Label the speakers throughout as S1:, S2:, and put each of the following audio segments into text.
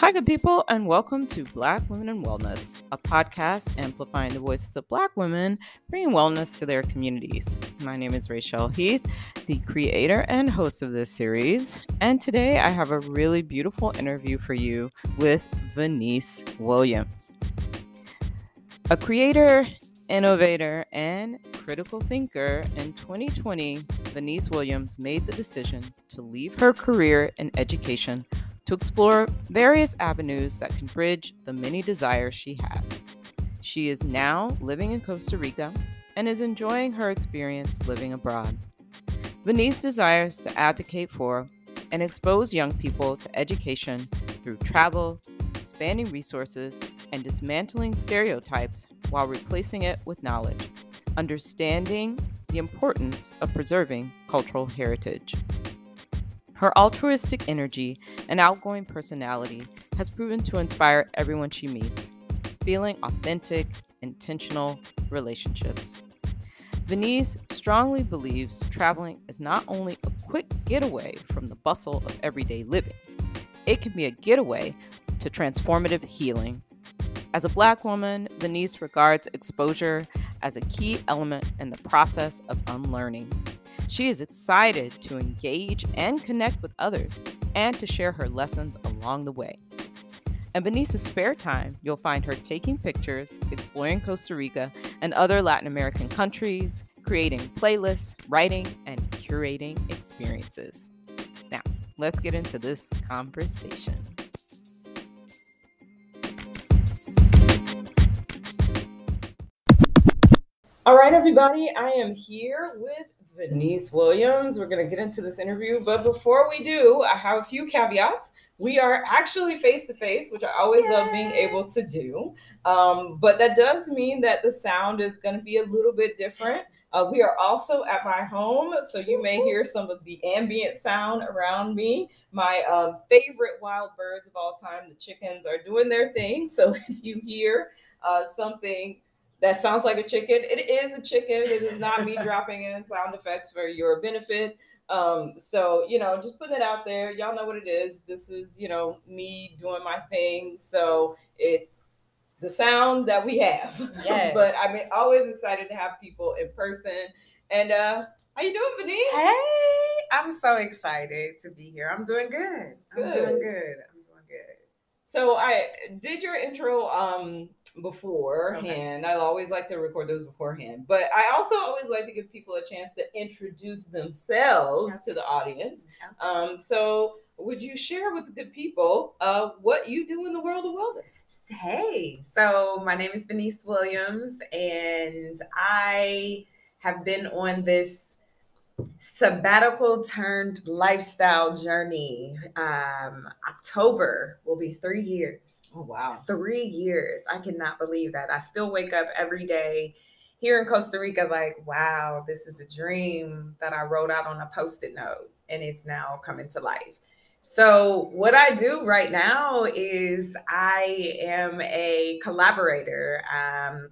S1: Hi, good people, and welcome to Black Women in Wellness, a podcast amplifying the voices of Black women, bringing wellness to their communities. My name is Rachel Heath, the creator and host of this series, and today I have a really beautiful interview for you with Venice Williams. A creator, innovator, and critical thinker, in 2020, Venice Williams made the decision to leave her career in education to explore various avenues that can bridge the many desires she has. She is now living in Costa Rica and is enjoying her experience living abroad. Venice desires to advocate for and expose young people to education through travel, expanding resources, and dismantling stereotypes while replacing it with knowledge, understanding the importance of preserving cultural heritage. Her altruistic energy and outgoing personality has proven to inspire everyone she meets, feeling authentic, intentional relationships. Venice strongly believes traveling is not only a quick getaway from the bustle of everyday living, it can be a getaway to transformative healing. As a Black woman, Venice regards exposure as a key element in the process of unlearning. She is excited to engage and connect with others and to share her lessons along the way. In Venice's spare time, you'll find her taking pictures, exploring Costa Rica and other Latin American countries, creating playlists, writing, and curating experiences. Now, let's get into this conversation. All right, everybody, I am here with Venice Williams. We're going to get into this interview. But before we do, I have a few caveats. We are actually face to face, which I always Yay. love being able to do. Um, but that does mean that the sound is going to be a little bit different. Uh, we are also at my home, so you may hear some of the ambient sound around me. My um, favorite wild birds of all time, the chickens, are doing their thing. So if you hear uh, something, that sounds like a chicken. It is a chicken. It is not me dropping in sound effects for your benefit. Um, so you know, just putting it out there. Y'all know what it is. This is you know me doing my thing. So it's the sound that we have. Yes. but I'm always excited to have people in person. And uh how you doing, Venice?
S2: Hey, I'm so excited to be here. I'm doing good. good. I'm doing good. I'm doing good.
S1: So I did your intro um beforehand. Okay. I always like to record those beforehand, but I also always like to give people a chance to introduce themselves to the audience. Um, so, would you share with the people uh, what you do in the world of wellness?
S2: Hey, so my name is Venice Williams, and I have been on this sabbatical turned lifestyle journey. Um, October will be three years.
S1: Oh, wow.
S2: Three years. I cannot believe that. I still wake up every day here in Costa Rica, like, wow, this is a dream that I wrote out on a post it note and it's now coming to life. So, what I do right now is I am a collaborator. Um,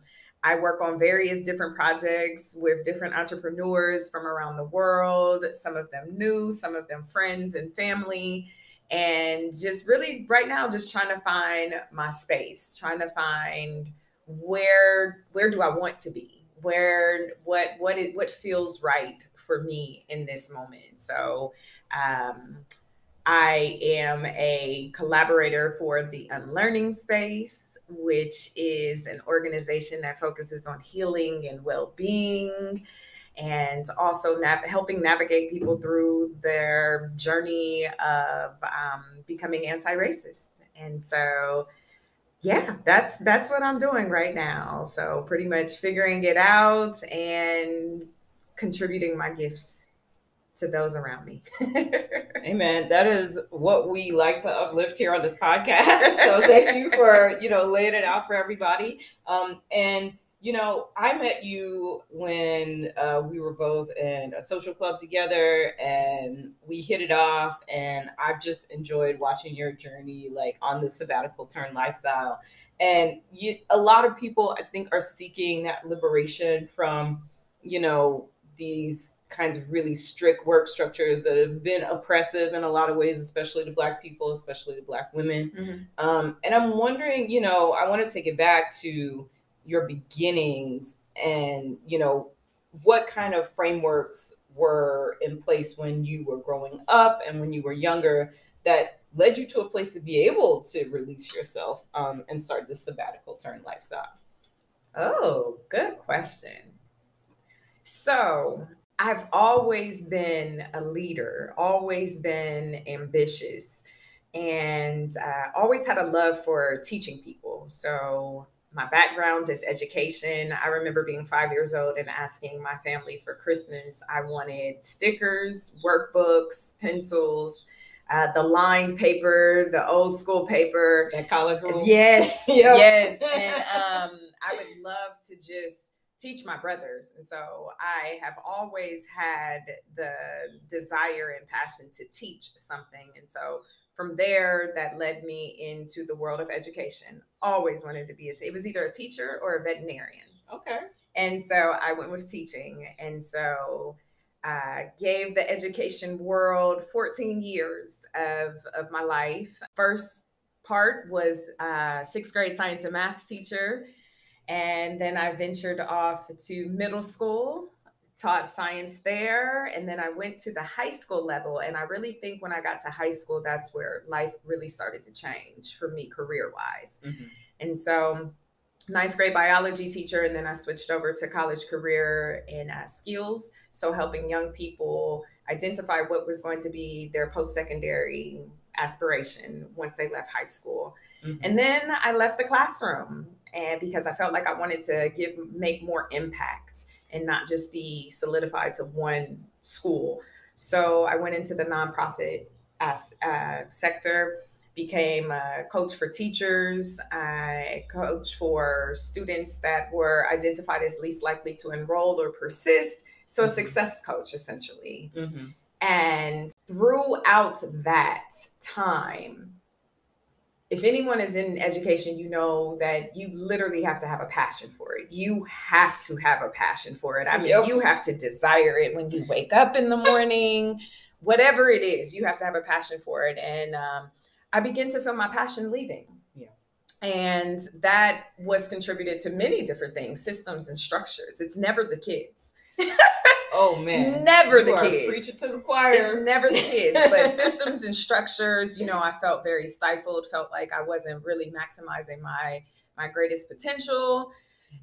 S2: I work on various different projects with different entrepreneurs from around the world, some of them new, some of them friends and family. And just really right now, just trying to find my space, trying to find where where do I want to be? Where what what it what feels right for me in this moment. So um I am a collaborator for the unlearning space which is an organization that focuses on healing and well being and also nav- helping navigate people through their journey of um, becoming anti-racist. And so yeah that's that's what i'm doing right now. So pretty much figuring it out and contributing my gifts to those around me.
S1: Amen. That is what we like to uplift here on this podcast. So thank you for, you know, laying it out for everybody. Um, and you know, I met you when uh, we were both in a social club together and we hit it off. And I've just enjoyed watching your journey, like on the sabbatical turn lifestyle. And you, a lot of people, I think, are seeking that liberation from, you know, these kinds of really strict work structures that have been oppressive in a lot of ways, especially to Black people, especially to Black women. Mm-hmm. Um, and I'm wondering, you know, I want to take it back to your beginnings and, you know, what kind of frameworks were in place when you were growing up and when you were younger that led you to a place to be able to release yourself um, and start this sabbatical turn lifestyle?
S2: Oh, good question. So, I've always been a leader, always been ambitious, and uh, always had a love for teaching people. So, my background is education. I remember being five years old and asking my family for Christmas, I wanted stickers, workbooks, pencils, uh, the lined paper, the old school paper.
S1: That colorful.
S2: Yes. yep. Yes. And um, I would love to just teach my brothers. And so I have always had the desire and passion to teach something. And so from there, that led me into the world of education. Always wanted to be a, t- it was either a teacher or a veterinarian.
S1: Okay.
S2: And so I went with teaching. And so I gave the education world 14 years of, of my life. First part was uh, sixth grade science and math teacher and then I ventured off to middle school, taught science there. And then I went to the high school level. And I really think when I got to high school, that's where life really started to change for me career wise. Mm-hmm. And so, ninth grade biology teacher. And then I switched over to college career in uh, skills. So, helping young people identify what was going to be their post secondary aspiration once they left high school. Mm-hmm. And then I left the classroom and because I felt like I wanted to give make more impact and not just be solidified to one school. So I went into the nonprofit uh, sector, became a coach for teachers. I coach for students that were identified as least likely to enroll or persist. So a mm-hmm. success coach essentially. Mm-hmm. And throughout that time, if anyone is in education, you know that you literally have to have a passion for it. You have to have a passion for it. I mean, yep. you have to desire it when you wake up in the morning, whatever it is, you have to have a passion for it. And um, I begin to feel my passion leaving. Yeah. And that was contributed to many different things, systems and structures. It's never the kids.
S1: Oh man,
S2: never you the kids.
S1: Preaching to the choir.
S2: It's never the kids, but systems and structures. You know, I felt very stifled. Felt like I wasn't really maximizing my my greatest potential,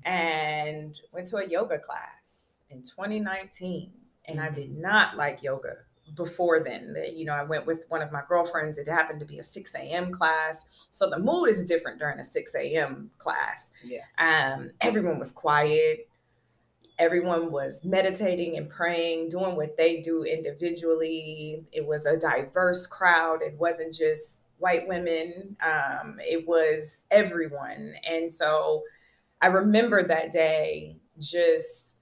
S2: and went to a yoga class in 2019, and I did not like yoga before then. You know, I went with one of my girlfriends. It happened to be a 6 a.m. class. So the mood is different during a 6 a.m. class.
S1: Yeah.
S2: Um, everyone was quiet everyone was meditating and praying, doing what they do individually. It was a diverse crowd. It wasn't just white women, um, it was everyone. And so I remember that day just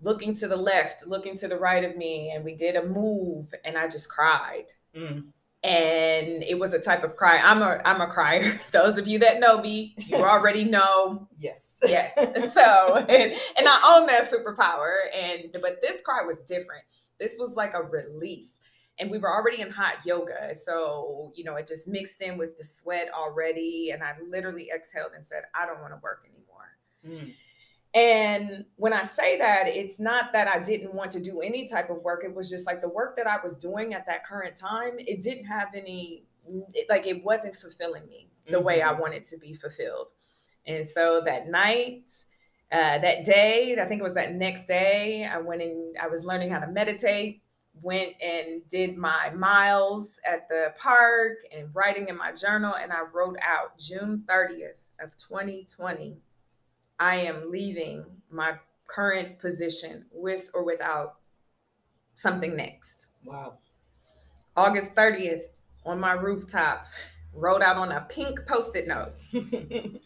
S2: looking to the left, looking to the right of me, and we did a move, and I just cried. Mm and it was a type of cry. I'm a I'm a crier. Those of you that know me, you already know.
S1: yes,
S2: yes. So and, and I own that superpower. And but this cry was different. This was like a release, and we were already in hot yoga, so you know it just mixed in with the sweat already. And I literally exhaled and said, I don't want to work anymore. Mm. And when I say that, it's not that I didn't want to do any type of work. It was just like the work that I was doing at that current time, it didn't have any, it, like, it wasn't fulfilling me the mm-hmm. way I mm-hmm. wanted to be fulfilled. And so that night, uh, that day, I think it was that next day, I went and I was learning how to meditate, went and did my miles at the park and writing in my journal. And I wrote out June 30th of 2020 I am leaving my current position with or without something next.
S1: Wow.
S2: August 30th on my rooftop, wrote out on a pink post it note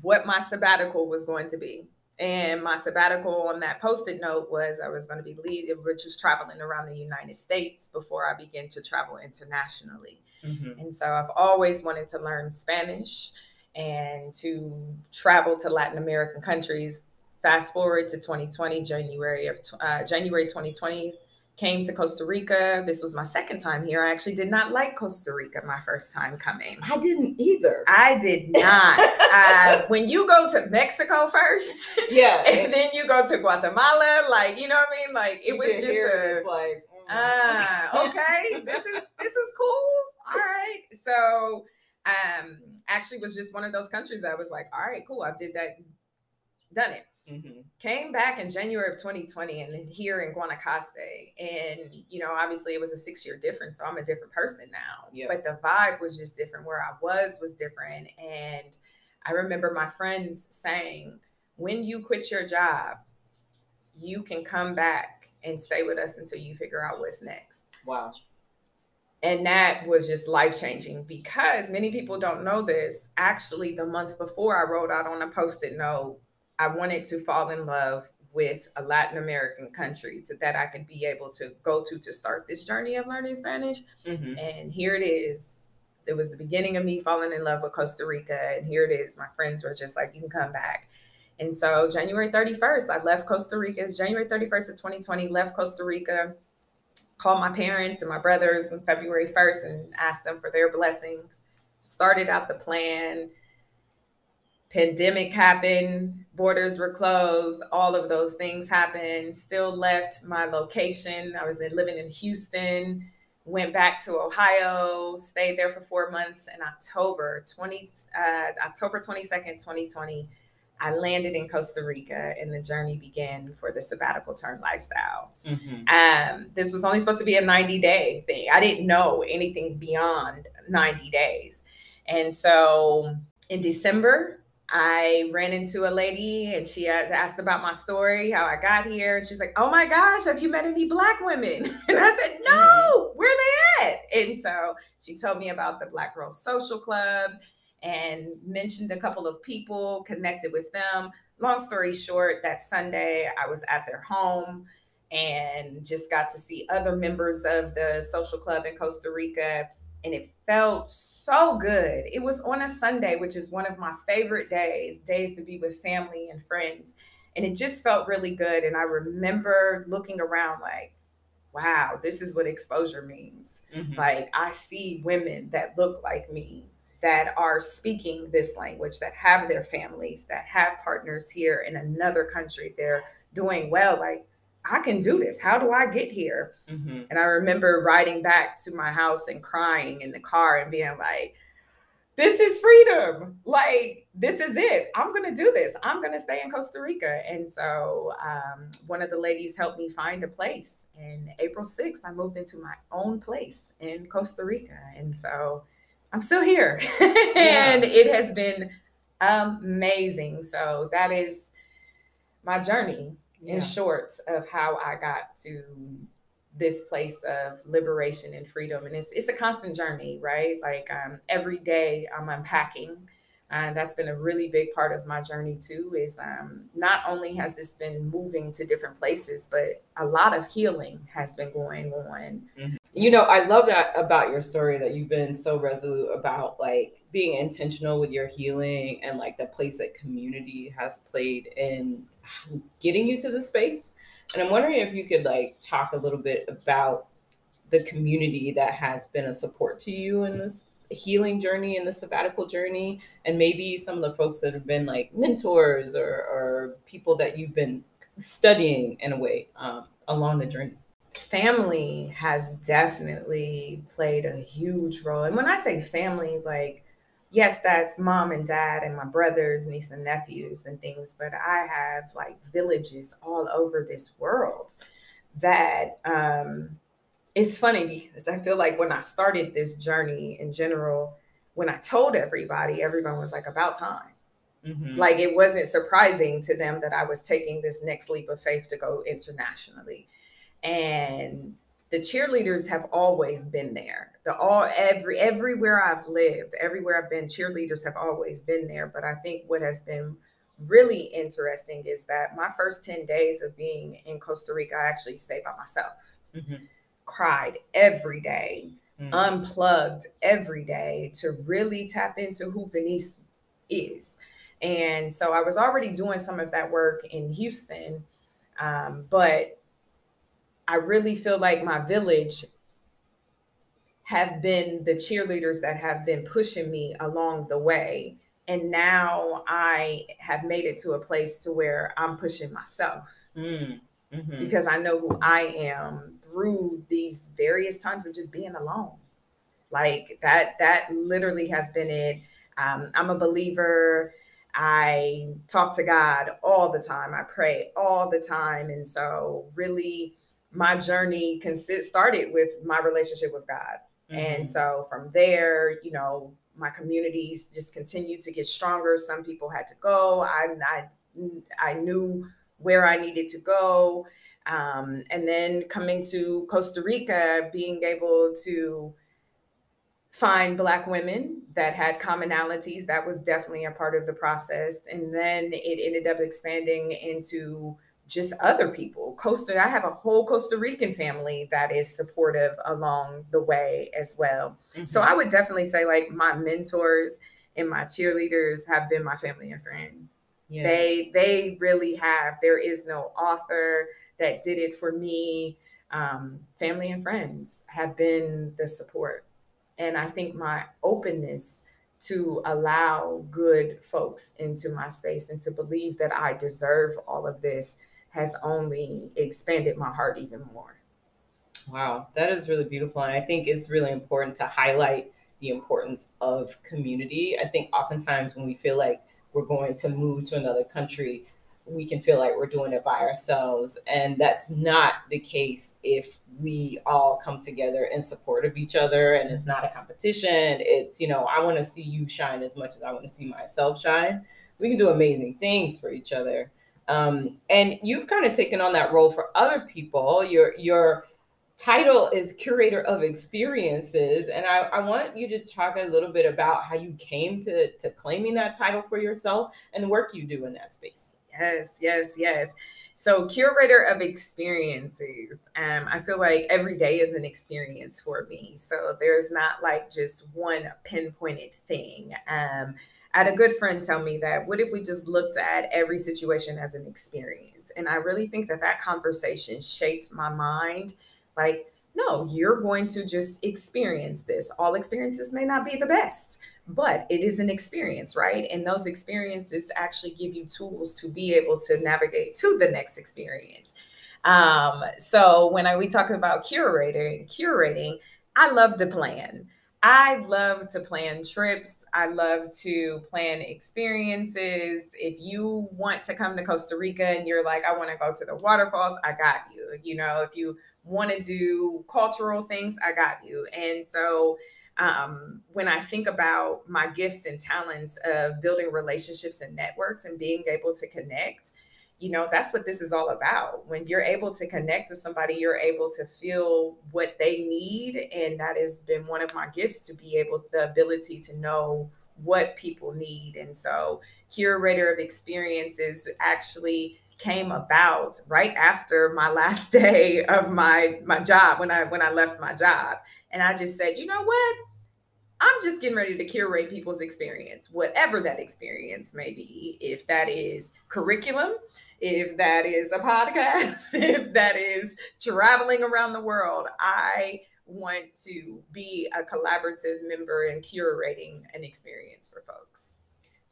S2: what my sabbatical was going to be. And my sabbatical on that post it note was I was going to be leading, just traveling around the United States before I begin to travel internationally. Mm-hmm. And so I've always wanted to learn Spanish and to travel to Latin American countries. fast forward to 2020, January of uh, January 2020, came to Costa Rica. This was my second time here. I actually did not like Costa Rica my first time coming.
S1: I didn't either.
S2: I did not. uh, when you go to Mexico first,
S1: yeah,
S2: and then you go to Guatemala, like you know what I mean? Like it was just a,
S1: like
S2: ah, uh, okay, this is this is cool. All right, so um, actually was just one of those countries that was like, all right, cool, I did that, done it. Mm-hmm. Came back in January of 2020 and here in Guanacaste. And, you know, obviously it was a six year difference. So I'm a different person now. Yeah. But the vibe was just different. Where I was was different. And I remember my friends saying, when you quit your job, you can come back and stay with us until you figure out what's next.
S1: Wow.
S2: And that was just life changing because many people don't know this. Actually, the month before I wrote out on a post it note, I wanted to fall in love with a Latin American country so that I could be able to go to to start this journey of learning Spanish. Mm-hmm. And here it is. It was the beginning of me falling in love with Costa Rica. And here it is. My friends were just like, you can come back. And so January 31st, I left Costa Rica. January 31st of 2020, left Costa Rica, called my parents and my brothers on February 1st and asked them for their blessings. Started out the plan pandemic happened, borders were closed, all of those things happened. Still left my location. I was in, living in Houston, went back to Ohio, stayed there for four months. In October 20, uh, October 22nd, 2020, I landed in Costa Rica and the journey began for the sabbatical turn lifestyle. Mm-hmm. Um, this was only supposed to be a 90 day thing. I didn't know anything beyond 90 days. And so in December I ran into a lady and she asked about my story, how I got here. And she's like, Oh my gosh, have you met any black women? And I said, No, mm-hmm. where they at? And so she told me about the Black Girls Social Club and mentioned a couple of people, connected with them. Long story short, that Sunday I was at their home and just got to see other members of the social club in Costa Rica and it felt so good. It was on a Sunday, which is one of my favorite days, days to be with family and friends. And it just felt really good. And I remember looking around like, wow, this is what exposure means. Mm-hmm. Like, I see women that look like me that are speaking this language, that have their families, that have partners here in another country. They're doing well. Like, I can do this. How do I get here? Mm-hmm. And I remember riding back to my house and crying in the car and being like, this is freedom. Like, this is it. I'm going to do this. I'm going to stay in Costa Rica. And so, um, one of the ladies helped me find a place. And April 6th, I moved into my own place in Costa Rica. And so, I'm still here. and it has been amazing. So, that is my journey yeah. in short of how I got to this place of liberation and freedom. And it's it's a constant journey, right? Like um, every day I'm unpacking. And that's been a really big part of my journey too. Is um, not only has this been moving to different places, but a lot of healing has been going on.
S1: Mm-hmm. You know, I love that about your story that you've been so resolute about like being intentional with your healing and like the place that community has played in getting you to the space. And I'm wondering if you could like talk a little bit about the community that has been a support to you in this healing journey and the sabbatical journey and maybe some of the folks that have been like mentors or, or people that you've been studying in a way um, along the journey
S2: family has definitely played a huge role and when i say family like yes, that's mom and dad and my brothers, niece and nephews and things, but I have like villages all over this world that um it's funny because I feel like when I started this journey in general, when I told everybody, everyone was like, about time. Mm-hmm. Like it wasn't surprising to them that I was taking this next leap of faith to go internationally. And the cheerleaders have always been there. The all every everywhere I've lived, everywhere I've been, cheerleaders have always been there. But I think what has been really interesting is that my first 10 days of being in Costa Rica, I actually stayed by myself. Mm-hmm. Cried every day, mm-hmm. unplugged every day to really tap into who Venice is. And so I was already doing some of that work in Houston, um, but I really feel like my village have been the cheerleaders that have been pushing me along the way. And now I have made it to a place to where I'm pushing myself. Mm. Mm-hmm. Because I know who I am through these various times of just being alone. Like that, that literally has been it. Um, I'm a believer. I talk to God all the time. I pray all the time. And so, really, my journey consist started with my relationship with God. Mm-hmm. And so, from there, you know, my communities just continued to get stronger. Some people had to go. I, I, I knew where I needed to go. Um, and then coming to Costa Rica, being able to find Black women that had commonalities. That was definitely a part of the process. And then it ended up expanding into just other people. Costa, I have a whole Costa Rican family that is supportive along the way as well. Mm-hmm. So I would definitely say, like, my mentors and my cheerleaders have been my family and friends. Yeah. They they really have. There is no author that did it for me. Um, family and friends have been the support. And I think my openness to allow good folks into my space and to believe that I deserve all of this has only expanded my heart even more.
S1: Wow, that is really beautiful. And I think it's really important to highlight the importance of community. I think oftentimes when we feel like we're going to move to another country, we can feel like we're doing it by ourselves. And that's not the case if we all come together in support of each other and it's not a competition. It's, you know, I want to see you shine as much as I want to see myself shine. We can do amazing things for each other. Um, and you've kind of taken on that role for other people. Your your title is curator of experiences, and I, I want you to talk a little bit about how you came to to claiming that title for yourself and the work you do in that space.
S2: Yes, yes, yes. So, curator of experiences. Um, I feel like every day is an experience for me. So, there's not like just one pinpointed thing. Um, Had a good friend tell me that what if we just looked at every situation as an experience? And I really think that that conversation shaped my mind. Like, no, you're going to just experience this. All experiences may not be the best but it is an experience, right? And those experiences actually give you tools to be able to navigate to the next experience. Um, so when I, we talk about curating, curating, I love to plan. I love to plan trips. I love to plan experiences. If you want to come to Costa Rica and you're like, I want to go to the waterfalls, I got you. You know, if you want to do cultural things, I got you. And so um, when I think about my gifts and talents of building relationships and networks and being able to connect, you know, that's what this is all about. When you're able to connect with somebody, you're able to feel what they need. And that has been one of my gifts to be able, the ability to know what people need. And so, curator of experiences actually came about right after my last day of my my job when I when I left my job and I just said, you know what? I'm just getting ready to curate people's experience, whatever that experience may be. If that is curriculum, if that is a podcast, if that is traveling around the world, I want to be a collaborative member in curating an experience for folks.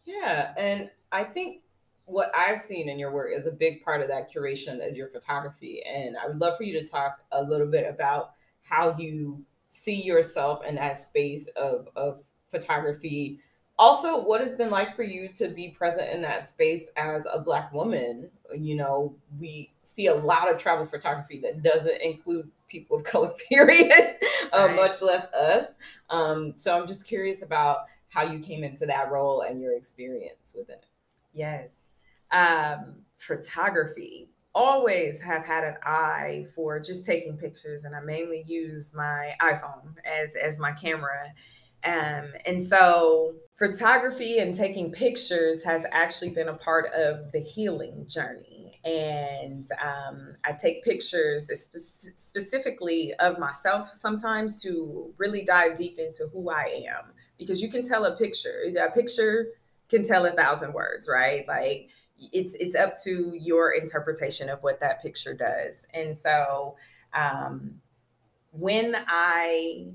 S1: Yeah. And I think what I've seen in your work is a big part of that curation is your photography. And I would love for you to talk a little bit about how you see yourself in that space of, of photography. Also what has been like for you to be present in that space as a black woman you know we see a lot of travel photography that doesn't include people of color period uh, right. much less us. Um, so i'm just curious about how you came into that role and your experience within it.
S2: Yes. Um, photography always have had an eye for just taking pictures and I mainly use my iPhone as as my camera. Um, and so photography and taking pictures has actually been a part of the healing journey. And um, I take pictures spe- specifically of myself sometimes to really dive deep into who I am because you can tell a picture. A picture can tell a thousand words, right? Like it's it's up to your interpretation of what that picture does. And so um, when I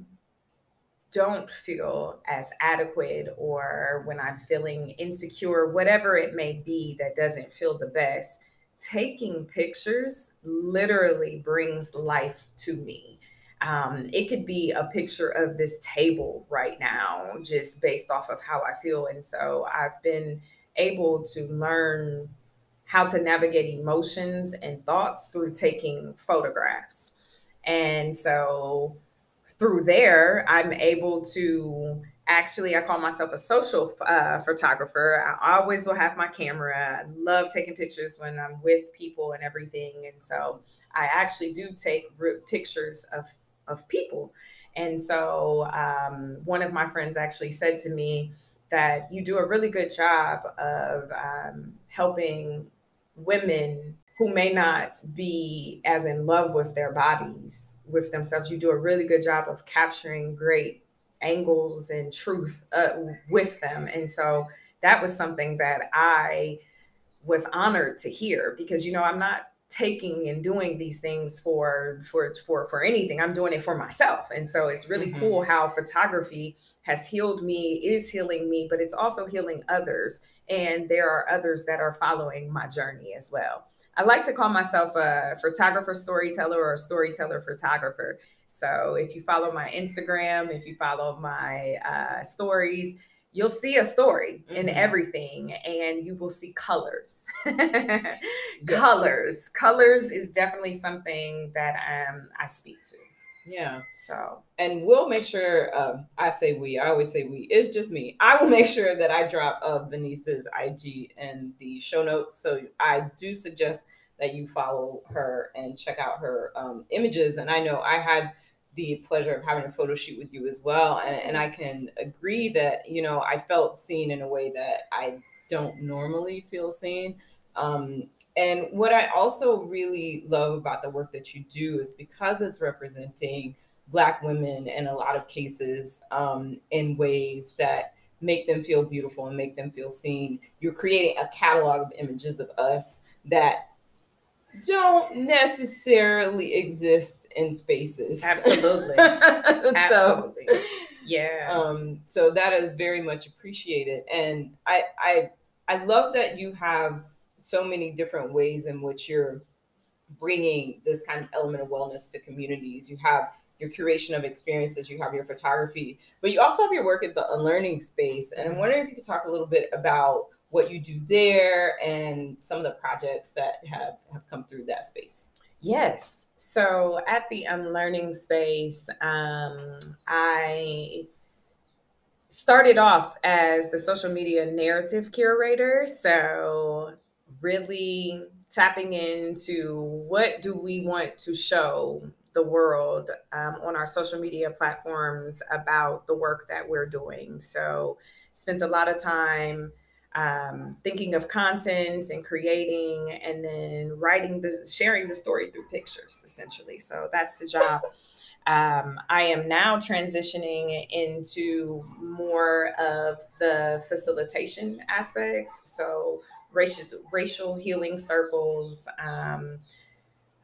S2: don't feel as adequate or when I'm feeling insecure, whatever it may be that doesn't feel the best, taking pictures literally brings life to me. Um, it could be a picture of this table right now, just based off of how I feel. And so I've been able to learn how to navigate emotions and thoughts through taking photographs. And so through there, I'm able to actually, I call myself a social uh, photographer. I always will have my camera. I love taking pictures when I'm with people and everything. And so I actually do take pictures of, of people. And so um, one of my friends actually said to me that you do a really good job of um, helping women who may not be as in love with their bodies, with themselves. You do a really good job of capturing great angles and truth uh, with them. And so that was something that I was honored to hear because, you know, I'm not taking and doing these things for for for for anything i'm doing it for myself and so it's really mm-hmm. cool how photography has healed me is healing me but it's also healing others and there are others that are following my journey as well I like to call myself a photographer storyteller or a storyteller photographer. So if you follow my Instagram, if you follow my uh, stories, you'll see a story mm-hmm. in everything and you will see colors. yes. Colors. Colors is definitely something that um, I speak to.
S1: Yeah. So, and we'll make sure, um, I say we, I always say we, it's just me. I will make sure that I drop uh, Venice's IG in the show notes. So I do suggest that you follow her and check out her um, images. And I know I had the pleasure of having a photo shoot with you as well. And, and I can agree that, you know, I felt seen in a way that I don't normally feel seen. Um, and what I also really love about the work that you do is because it's representing Black women in a lot of cases um, in ways that make them feel beautiful and make them feel seen. You're creating a catalog of images of us that don't necessarily exist in spaces.
S2: Absolutely. Absolutely.
S1: So, yeah. Um, so that is very much appreciated. And I I I love that you have so many different ways in which you're bringing this kind of element of wellness to communities. You have your curation of experiences, you have your photography, but you also have your work at the unlearning space. And I'm mm-hmm. wondering if you could talk a little bit about what you do there and some of the projects that have, have come through that space.
S2: Yes. So at the unlearning space, um, I started off as the social media narrative curator. So really tapping into what do we want to show the world um, on our social media platforms about the work that we're doing. So spent a lot of time um, thinking of content and creating and then writing the sharing the story through pictures essentially. So that's the job. Um, i am now transitioning into more of the facilitation aspects. So racial racial healing circles um,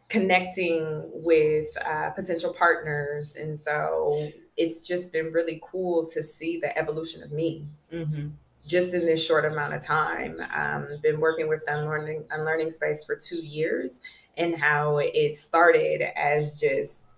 S2: connecting with uh, potential partners. And so it's just been really cool to see the evolution of me. Mm-hmm just in this short amount of time. Um, been working with the unlearning unlearning space for two years, and how it started as just,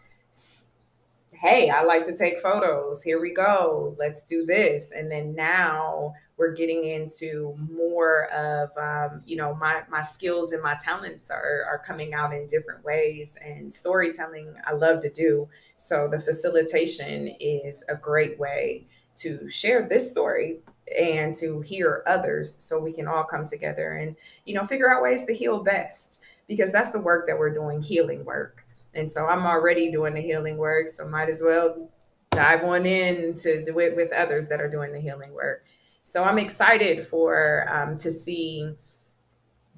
S2: hey, I like to take photos. Here we go. Let's do this, and then now we're getting into more of um, you know my my skills and my talents are are coming out in different ways and storytelling I love to do so the facilitation is a great way to share this story and to hear others so we can all come together and you know figure out ways to heal best because that's the work that we're doing healing work. And so i'm already doing the healing work so might as well dive on in to do it with others that are doing the healing work. So i'm excited for um, to see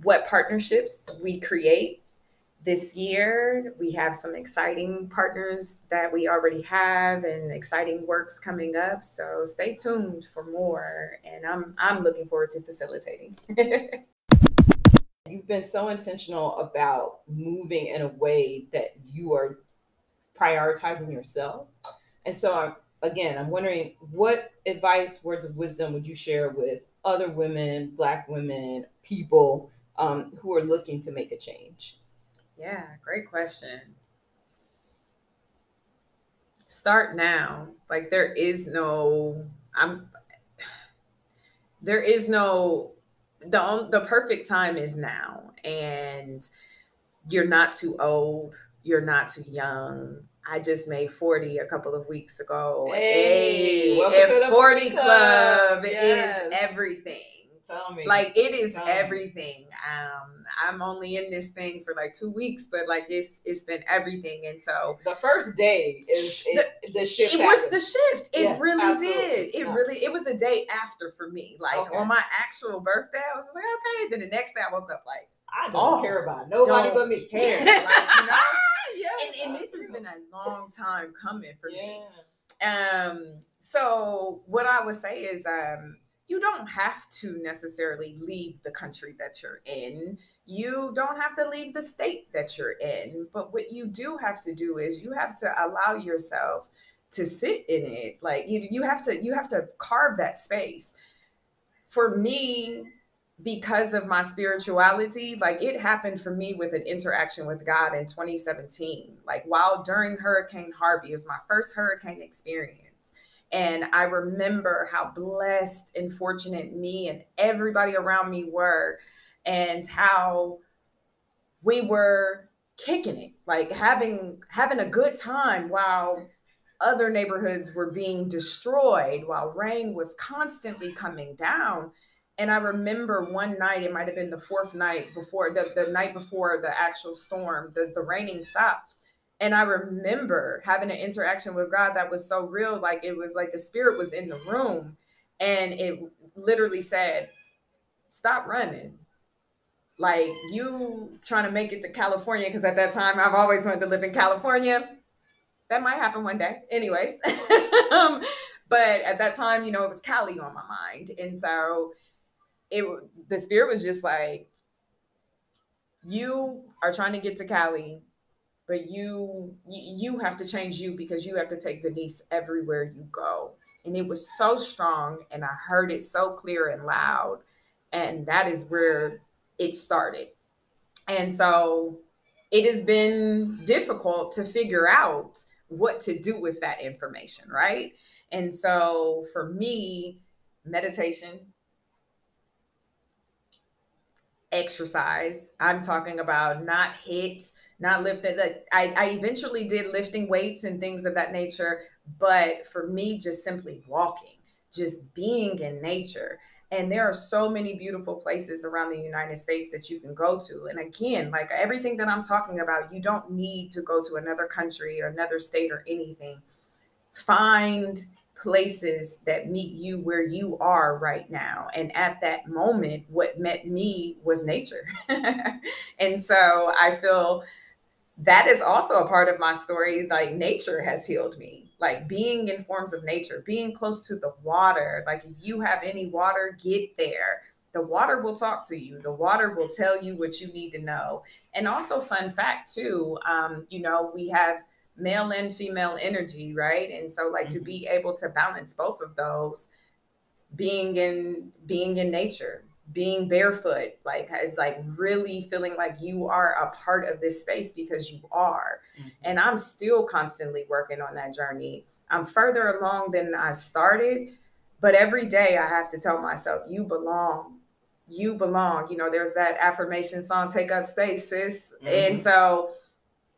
S2: what partnerships we create this year. We have some exciting partners that we already have and exciting works coming up. So stay tuned for more. And I'm I'm looking forward to facilitating.
S1: You've been so intentional about moving in a way that you are prioritizing yourself. And so I'm again, I'm wondering what advice, words of wisdom would you share with other women, black women, people um, who are looking to make a change?
S2: Yeah, great question. Start now. Like there is no I'm there is no the the perfect time is now and you're not too old, you're not too young. I just made 40 a couple of weeks ago.
S1: Hey, hey welcome to the 40 Club,
S2: club yes. is everything.
S1: Tell me.
S2: Like it is Tell everything. Um, I'm only in this thing for like two weeks, but like it's it's been everything. And so
S1: the first day is it, the, the, shift.
S2: It happened. was the shift. It yeah, really absolutely. did. It really it was the day after for me. Like okay. on my actual birthday, I was like, okay. Then the next day I woke up like
S1: I don't oh, care about nobody but me.
S2: Care. like, you know? yeah, and, and this has been a long time coming for yeah. me. Um, so what I would say is um you don't have to necessarily leave the country that you're in. You don't have to leave the state that you're in. But what you do have to do is you have to allow yourself to sit in it. Like you, you have to you have to carve that space. For me, because of my spirituality, like it happened for me with an interaction with God in 2017. Like while during Hurricane Harvey, was my first hurricane experience and I remember how blessed and fortunate me and everybody around me were, and how we were kicking it, like having having a good time while other neighborhoods were being destroyed, while rain was constantly coming down. And I remember one night, it might have been the fourth night before the, the night before the actual storm, the, the raining stopped and I remember having an interaction with God that was so real. Like it was like the spirit was in the room and it literally said, Stop running. Like you trying to make it to California, because at that time I've always wanted to live in California. That might happen one day. Anyways. um, but at that time, you know, it was Cali on my mind. And so it the spirit was just like, you are trying to get to Cali but you you have to change you because you have to take Venice everywhere you go. And it was so strong, and I heard it so clear and loud, and that is where it started. And so it has been difficult to figure out what to do with that information, right? And so for me, meditation, exercise, I'm talking about not hit, not lifting I, I eventually did lifting weights and things of that nature but for me just simply walking just being in nature. And there are so many beautiful places around the united states that you can go to. And again like everything that i'm talking about you don't need to go to another country or another state or anything. Find places that meet you where you are right now. And at that moment, what met me was nature. and so I feel that is also a part of my story. Like nature has healed me, like being in forms of nature, being close to the water. Like if you have any water, get there. The water will talk to you. The water will tell you what you need to know. And also, fun fact too, um, you know, we have male and female energy, right? And so, like mm-hmm. to be able to balance both of those, being in being in nature, being barefoot like like really feeling like you are a part of this space because you are mm-hmm. and i'm still constantly working on that journey i'm further along than i started but every day i have to tell myself you belong you belong you know there's that affirmation song take up space sis mm-hmm. and so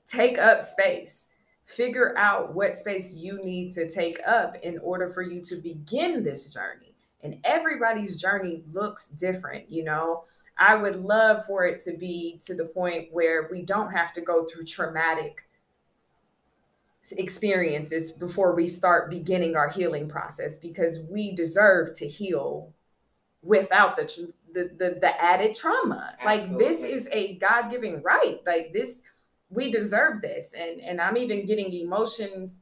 S2: take up space figure out what space you need to take up in order for you to begin this journey. And everybody's journey looks different you know? I would love for it to be to the point where we don't have to go through traumatic experiences before we start beginning our healing process because we deserve to heal without the the the, the added trauma. Absolutely. like this is a god-given right. Like this we deserve this. And and I'm even getting emotions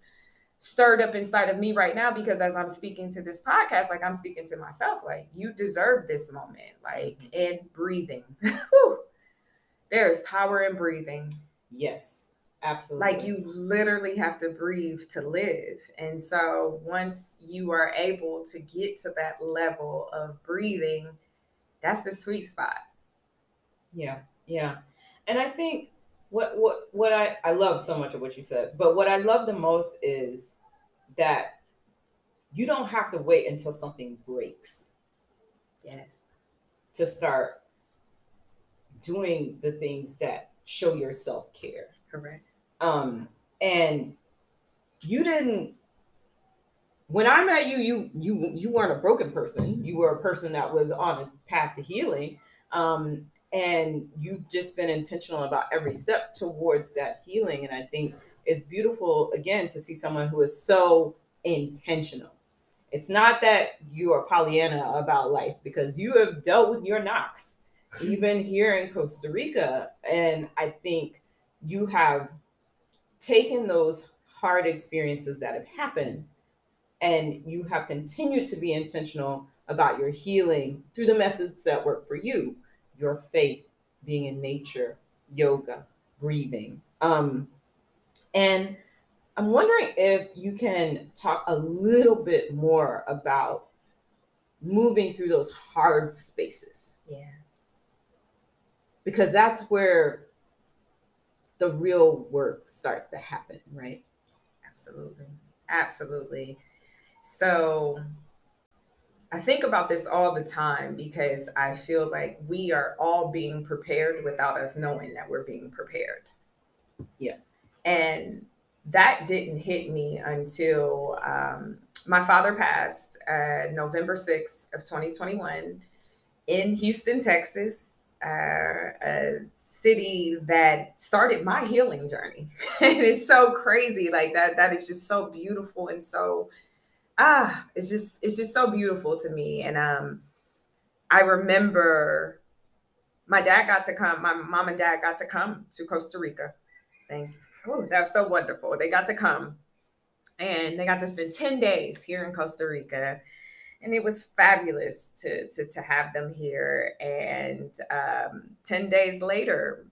S2: stirred up inside of me right now because as I'm speaking to this podcast, like I'm speaking to myself, like you deserve this moment, like and breathing. there is power in breathing.
S1: Yes, absolutely.
S2: Like you literally have to breathe to live. And so once you are able to get to that level of breathing, that's the sweet spot.
S1: Yeah, yeah. And I think what what what I I love so much of what you said, but what I love the most is that you don't have to wait until something breaks.
S2: Yes.
S1: To start doing the things that show your self-care.
S2: Correct.
S1: Um and you didn't when I met you, you you you weren't a broken person. You were a person that was on a path to healing. Um, and you've just been intentional about every step towards that healing. And i think it's beautiful again to see someone who is so intentional. It's not that you are pollyanna about life because you have dealt with your knocks even here in costa rica. And i think you have taken those hard experiences that have happened and you have continued to be intentional about your healing through the methods that work for you your faith, being in nature, yoga, breathing. Um, and I'm wondering if you can talk a little bit more about moving through those hard spaces.
S2: Yeah.
S1: Because that's where the real work starts to happen, right?
S2: Absolutely. Absolutely. So I think about this all the time because I feel like we are all being prepared without us knowing that we're being prepared.
S1: Yeah.
S2: And that didn't hit me until um, my father passed uh, November 6th of 2021 in Houston, Texas, uh, a city that started my healing journey. and it's so crazy. Like that, that is just so beautiful and so ah, it's just it's just so beautiful to me. And um, I remember my dad got to come. My mom and dad got to come to Costa Rica. Thank you. Oh, that was so wonderful. They got to come, and they got to spend ten days here in Costa Rica. And it was fabulous to, to, to have them here. And um, 10 days later,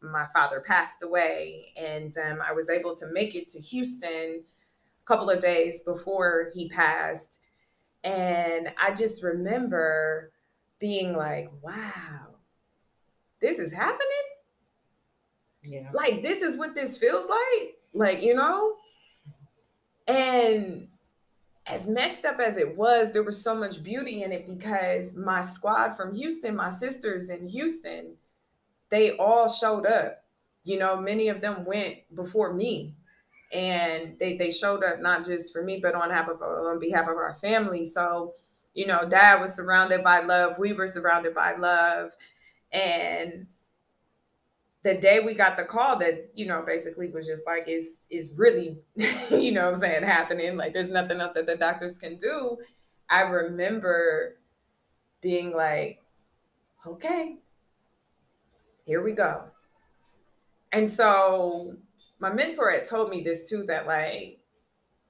S2: my father passed away, and um, I was able to make it to Houston couple of days before he passed. And I just remember being like, wow, this is happening?
S1: Yeah.
S2: Like, this is what this feels like? Like, you know? And as messed up as it was, there was so much beauty in it because my squad from Houston, my sisters in Houston, they all showed up. You know, many of them went before me and they they showed up not just for me but on behalf of on behalf of our family. So you know dad was surrounded by love. We were surrounded by love. And the day we got the call that you know basically was just like is is really you know i'm saying happening. Like there's nothing else that the doctors can do. I remember being like okay here we go. And so my mentor had told me this too that like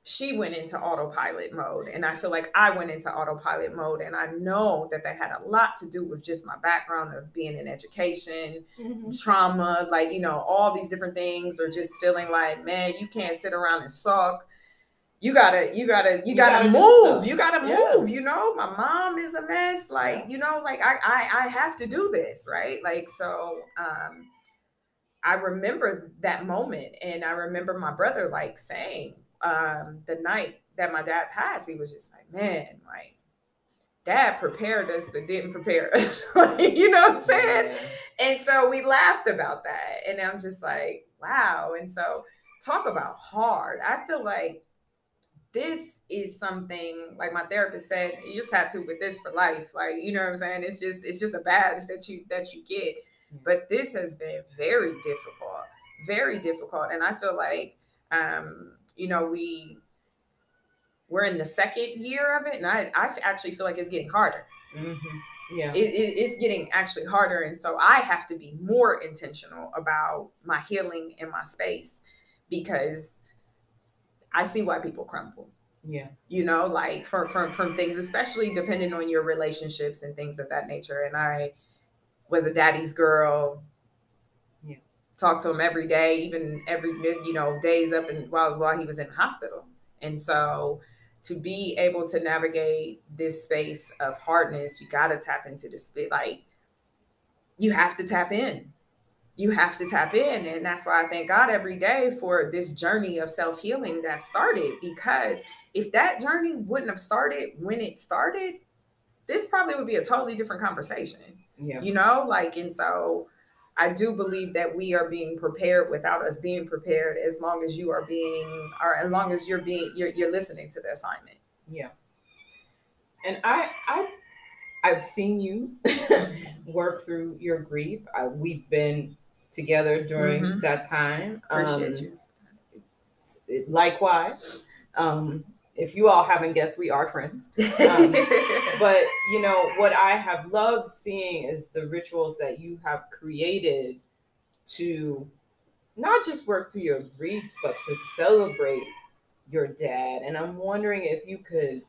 S2: she went into autopilot mode and i feel like i went into autopilot mode and i know that that had a lot to do with just my background of being in education mm-hmm. trauma like you know all these different things or just feeling like man you can't sit around and sulk. You gotta you gotta you, you gotta, gotta, move. you gotta move yeah. you know? My mom is a mess. Like you know like I, I i have to do this right? Like so um I remember that moment, and I remember my brother like saying um, the night that my dad passed, he was just like, "Man, like dad prepared us, but didn't prepare us." you know what I'm saying? Yeah. And so we laughed about that, and I'm just like, "Wow!" And so talk about hard. I feel like this is something like my therapist said you're tattooed with this for life like you know what i'm saying it's just it's just a badge that you that you get but this has been very difficult, very difficult. And I feel like, um, you know, we we're in the second year of it, and I I actually feel like it's getting harder. Mm-hmm. Yeah. It, it, it's getting actually harder. And so I have to be more intentional about my healing in my space because I see why people crumble.
S1: Yeah.
S2: You know, like from from from things, especially depending on your relationships and things of that nature. And I was a daddy's girl.
S1: Yeah.
S2: Talked to him every day, even every you know, days up and while while he was in hospital. And so to be able to navigate this space of hardness, you got to tap into this. Like, you have to tap in. You have to tap in. And that's why I thank God every day for this journey of self healing that started. Because if that journey wouldn't have started when it started, this probably would be a totally different conversation.
S1: Yeah.
S2: You know, like, and so I do believe that we are being prepared without us being prepared as long as you are being or as long as you're being you're, you're listening to the assignment.
S1: Yeah. And I I I've seen you work through your grief. I, we've been together during mm-hmm. that time.
S2: Appreciate um,
S1: you. Likewise. Um, if you all haven't guessed, we are friends. Um, but you know what I have loved seeing is the rituals that you have created to not just work through your grief, but to celebrate your dad. And I'm wondering if you could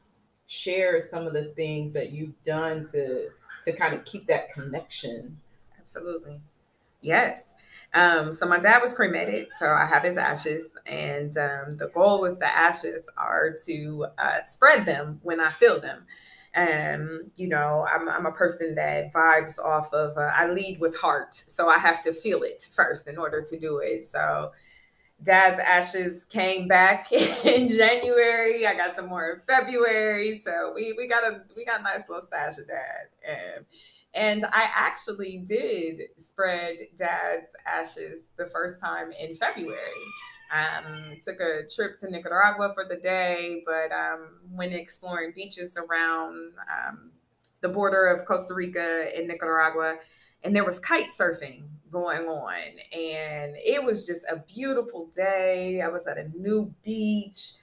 S1: share some of the things that you've done to to kind of keep that connection.
S2: Absolutely. Yes. Um, so my dad was cremated, so I have his ashes, and um, the goal with the ashes are to uh, spread them when I feel them. And you know, I'm, I'm a person that vibes off of. Uh, I lead with heart, so I have to feel it first in order to do it. So, dad's ashes came back in January. I got some more in February. So we we got a we got a nice little stash of dad. And and I actually did spread dad's ashes the first time in February. Um, took a trip to Nicaragua for the day, but um, went exploring beaches around um, the border of Costa Rica and Nicaragua. And there was kite surfing going on. And it was just a beautiful day. I was at a new beach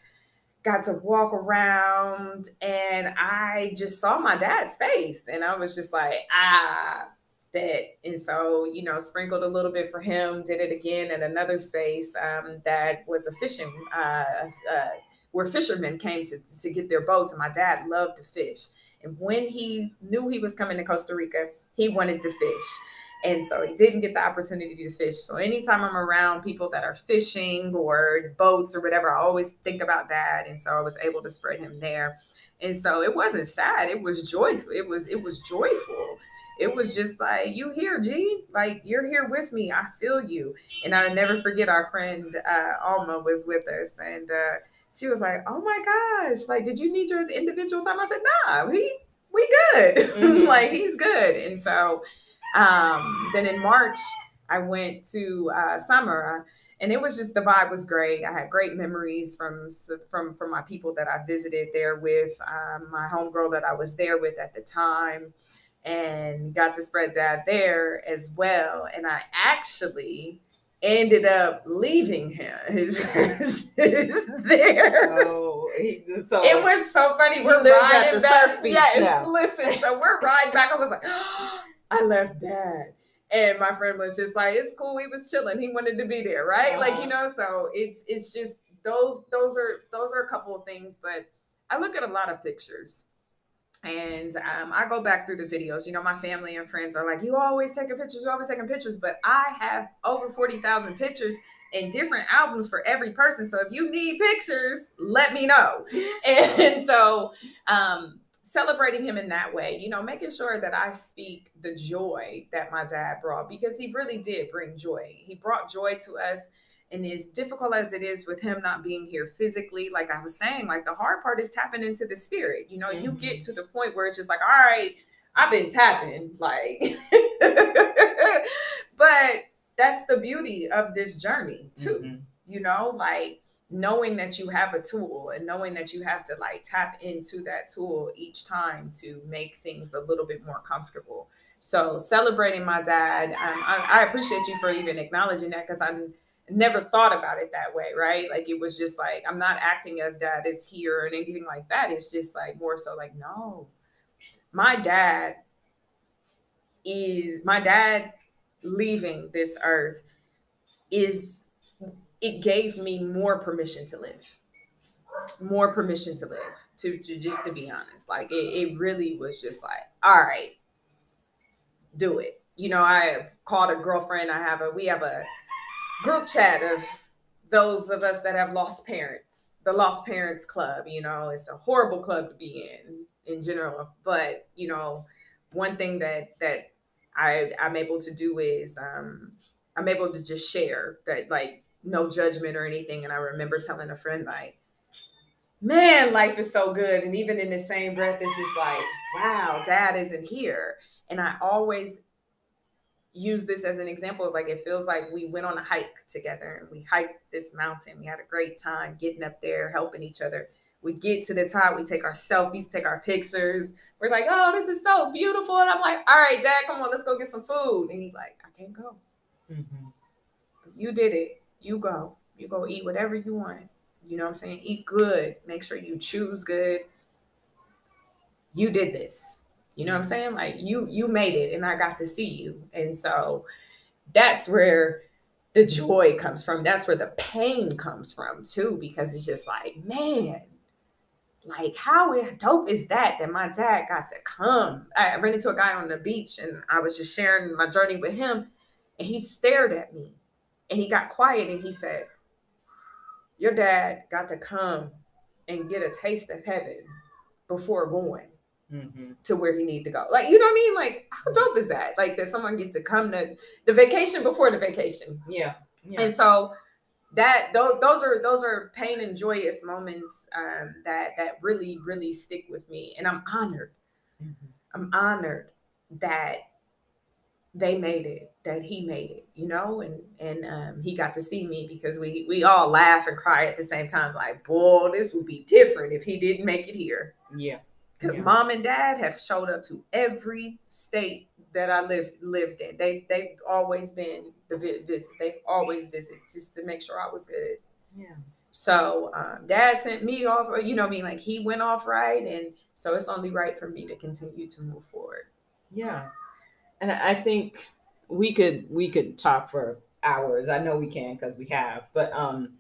S2: got to walk around and I just saw my dad's face and I was just like, ah, bet. And so, you know, sprinkled a little bit for him, did it again at another space um, that was a fishing, uh, uh, where fishermen came to, to get their boats. And my dad loved to fish. And when he knew he was coming to Costa Rica, he wanted to fish. And so he didn't get the opportunity to fish. So anytime I'm around people that are fishing or boats or whatever, I always think about that. And so I was able to spread him there. And so it wasn't sad. It was joyful. It was it was joyful. It was just like you here, G. Like you're here with me. I feel you. And I'll never forget our friend uh, Alma was with us, and uh, she was like, "Oh my gosh! Like, did you need your individual time?" I said, "Nah, we we good. Mm-hmm. like he's good." And so um, then in March, I went to uh, Samara, and it was just the vibe was great. I had great memories from from from my people that I visited there with, um, my homegirl that I was there with at the time, and got to spread dad there as well. And I actually ended up leaving him his, his his there.
S1: Oh, he, so
S2: it was so funny. We're riding back. Yes, now. listen. So we're riding back. I was like. I left dad. And my friend was just like, it's cool. He was chilling. He wanted to be there, right? Like, you know, so it's it's just those those are those are a couple of things, but I look at a lot of pictures and um, I go back through the videos. You know, my family and friends are like, "You always taking pictures. You always taking pictures." But I have over forty thousand pictures and different albums for every person. So if you need pictures, let me know. And so, um, celebrating him in that way, you know, making sure that I speak the joy that my dad brought because he really did bring joy. He brought joy to us. And as difficult as it is with him not being here physically, like I was saying, like the hard part is tapping into the spirit. You know, mm-hmm. you get to the point where it's just like, all right, I've been tapping, like, but that's the beauty of this journey, too. Mm-hmm. You know, like knowing that you have a tool and knowing that you have to like tap into that tool each time to make things a little bit more comfortable. So celebrating my dad, um, I, I, appreciate you for even acknowledging that because I never thought about it that way, right? Like it was just like I'm not acting as dad is here and anything like that. It's just like more so like no, my dad is my dad leaving this earth is it gave me more permission to live. More permission to live to, to just to be honest. Like it, it really was just like all right do it. You know i have called a girlfriend. I have a we have a group chat of those of us that have lost parents the lost parents club you know it's a horrible club to be in in general. But you know one thing that that i i'm able to do is um i'm able to just share that like no judgment or anything and i remember telling a friend like man life is so good and even in the same breath it's just like wow dad isn't here and i always use this as an example of like it feels like we went on a hike together and we hiked this mountain. We had a great time getting up there, helping each other. We get to the top, we take our selfies, take our pictures. We're like, oh, this is so beautiful. And I'm like, all right, dad, come on, let's go get some food. And he's like, I can't go. Mm-hmm. You did it. You go. You go eat whatever you want. You know what I'm saying? Eat good. Make sure you choose good. You did this. You know what I'm mm-hmm. saying? Like you you made it and I got to see you. And so that's where the mm-hmm. joy comes from. That's where the pain comes from too because it's just like, man, like how dope is that that my dad got to come. I ran into a guy on the beach and I was just sharing my journey with him and he stared at me and he got quiet and he said, "Your dad got to come and get a taste of heaven before going." mm-hmm. to where he need to go. Like, you know what I mean? Like, how dope is that? Like that someone get to come to the vacation before the vacation.
S1: Yeah. yeah.
S2: And so that those, those are those are pain and joyous moments um, that that really really stick with me, and I'm honored. Mm-hmm. I'm honored that they made it that he made it you know and and um, he got to see me because we we all laugh and cry at the same time like boy this would be different if he didn't make it here
S1: yeah
S2: because yeah. mom and dad have showed up to every state that I lived lived in. They they've always been the visit. They've always visited just to make sure I was good.
S1: Yeah.
S2: So um, dad sent me off. You know, I mean, like he went off right, and so it's only right for me to continue to move forward.
S1: Yeah, and I think we could we could talk for hours. I know we can because we have, but um,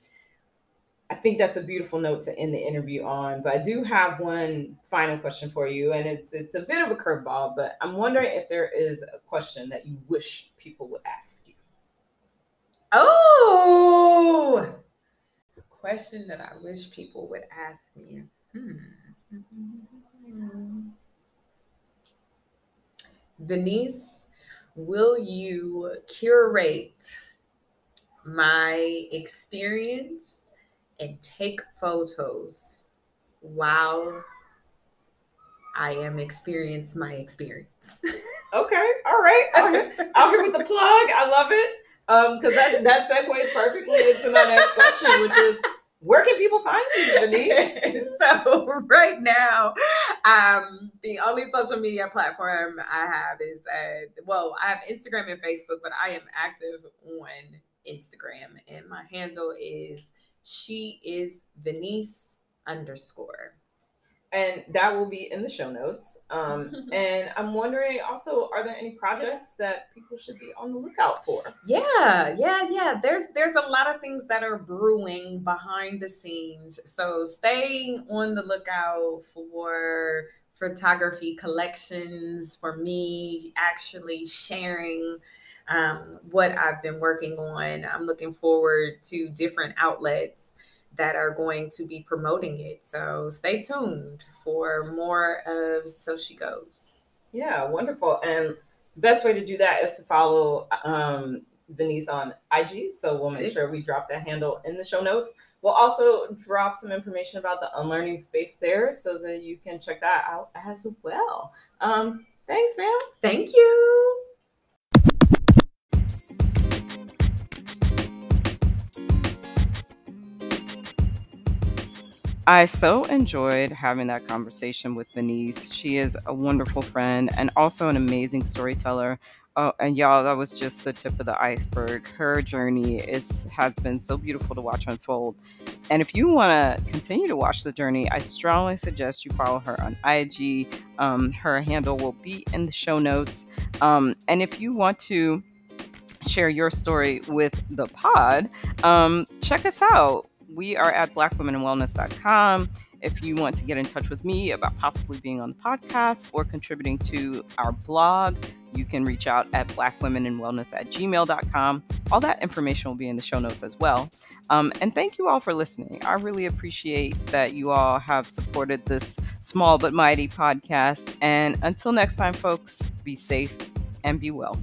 S1: I think that's a beautiful note to end the interview on. But I do have one final question for you, and it's it's a bit of a curveball, but I'm wondering if there is a question that you wish people would ask you.
S2: Oh, question that I wish people would ask me. Hmm. Venice, will you curate my experience and take photos while I am experience my experience.
S1: okay, all right. Out here with the plug. I love it. Um, because that that segues perfectly into my next question, which is where can people find you, Venice?
S2: so right now, um, the only social media platform I have is uh, well, I have Instagram and Facebook, but I am active on Instagram, and my handle is she is Venice underscore.
S1: And that will be in the show notes. Um, and I'm wondering also, are there any projects that people should be on the lookout for?
S2: Yeah, yeah, yeah. There's there's a lot of things that are brewing behind the scenes. So stay on the lookout for photography collections, for me actually sharing um, what I've been working on. I'm looking forward to different outlets that are going to be promoting it. So stay tuned for more of So She Goes.
S1: Yeah, wonderful. And best way to do that is to follow um, Venice on IG. So we'll make sure we drop that handle in the show notes. We'll also drop some information about the unlearning space there so that you can check that out as well. Um, thanks, ma'am.
S2: Thank you.
S1: I so enjoyed having that conversation with Venice. She is a wonderful friend and also an amazing storyteller. Oh, and y'all, that was just the tip of the iceberg. Her journey is has been so beautiful to watch unfold. and if you want to continue to watch the journey, I strongly suggest you follow her on IG. Um, her handle will be in the show notes. Um, and if you want to share your story with the pod, um, check us out. We are at blackwomeninwellness.com. If you want to get in touch with me about possibly being on the podcast or contributing to our blog, you can reach out at blackwomeninwellness at gmail.com. All that information will be in the show notes as well. Um, and thank you all for listening. I really appreciate that you all have supported this small but mighty podcast. And until next time, folks, be safe and be well.